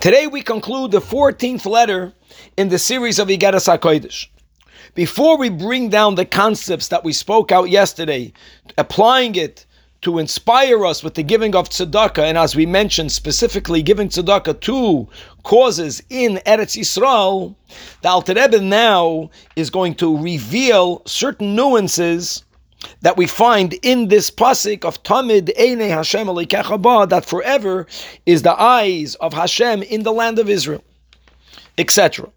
Today we conclude the 14th letter in the series of Igeras HaKodesh. Before we bring down the concepts that we spoke out yesterday, applying it to inspire us with the giving of tzedakah, and as we mentioned, specifically giving tzedakah to causes in Eretz Yisrael, the Alter Rebbe now is going to reveal certain nuances that we find in this pasuk of Tamid Eine Hashem that forever is the eyes of Hashem in the land of Israel, etc.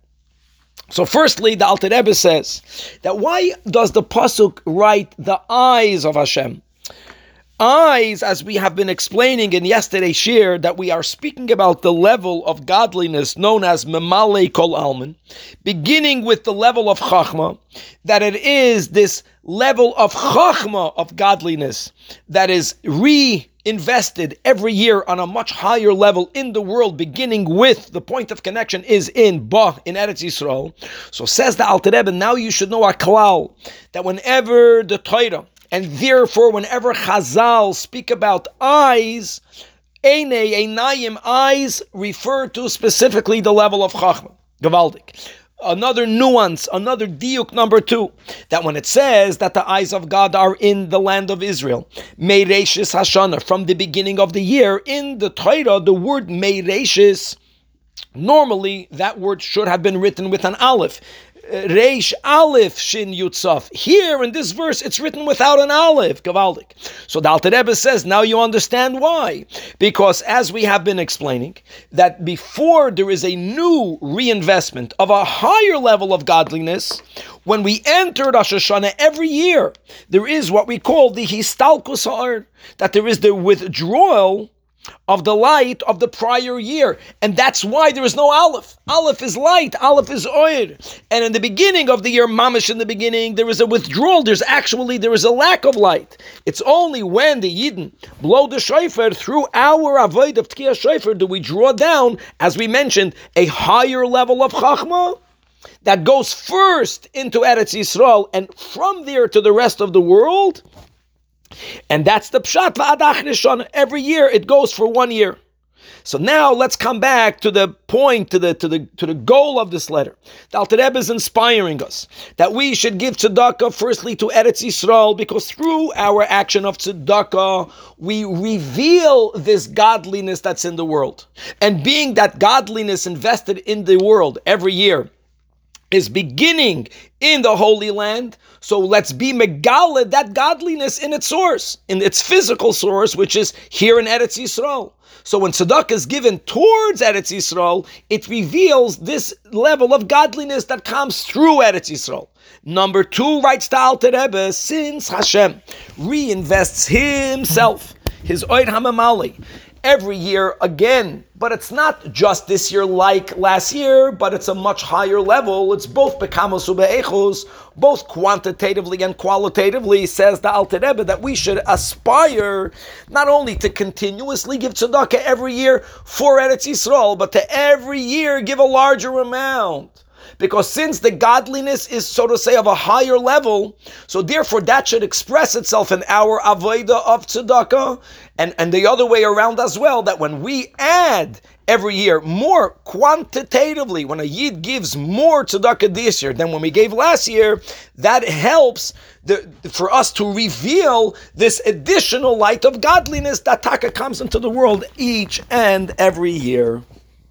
So, firstly, the Alter Rebbe says that why does the pasuk write the eyes of Hashem? Eyes, as we have been explaining in yesterday's shiur, that we are speaking about the level of godliness known as Memale Kol Alman, beginning with the level of Chachma, that it is this level of chachma of godliness that is reinvested every year on a much higher level in the world, beginning with the point of connection is in Ba in Eretz Yisrael. So says the Alter Rebbe, now you should know a klal that whenever the Torah and therefore whenever Chazal speak about eyes, Eine, Einayim, eyes refer to specifically the level of chachma. Gavaldik another nuance, another diuk number two, that when it says that the eyes of God are in the land of Israel, Meireshis Hashana, from the beginning of the year, in the Torah, the word Meireshis, normally that word should have been written with an aleph. Reish Aleph Shin Yutzaf. Here in this verse, it's written without an Aleph, Gavaldik. So the Alter Rebbe says, now you understand why. Because as we have been explaining, that before there is a new reinvestment of a higher level of godliness, when we enter Rosh Hashanah every year, there is what we call the Histalkus that there is the withdrawal of the light of the prior year. And that's why there is no Aleph. Aleph is light, Aleph is oil. And in the beginning of the year, Mamish in the beginning, there is a withdrawal. There's actually, there is a lack of light. It's only when the Yidden blow the shofar through our avodah of Tkiyah shofar do we draw down, as we mentioned, a higher level of Chachma that goes first into Eretz Yisrael and from there to the rest of the world and that's the pshat nishon. Every year it goes for one year. So now let's come back to the point, to the to the to the goal of this letter. The Alter is inspiring us that we should give tzedakah firstly to Eretz Yisrael because through our action of tzedakah we reveal this godliness that's in the world, and being that godliness invested in the world every year is beginning in the Holy Land. So let's be Megala, that godliness in its source, in its physical source, which is here in Eretz Yisrael. So when tzedakah is given towards Eretz Yisrael, it reveals this level of godliness that comes through Eretz Yisrael. Number two, writes the Alter Rebbe, since Hashem reinvests himself, his Oid Hamamali, every year again. But it's not just this year like last year, but it's a much higher level. It's both bekamos ube'echos, both quantitatively and qualitatively, says the Alter Rebbe, that we should aspire not only to continuously give tzedakah every year for Eretz Yisrael, but to every year give a larger amount because since the godliness is, so to say, of a higher level, so therefore that should express itself in our avodah of tzedakah, and, and the other way around as well, that when we add every year more quantitatively, when a yid gives more tzedakah this year than when we gave last year, that helps the, for us to reveal this additional light of godliness that taka comes into the world each and every year.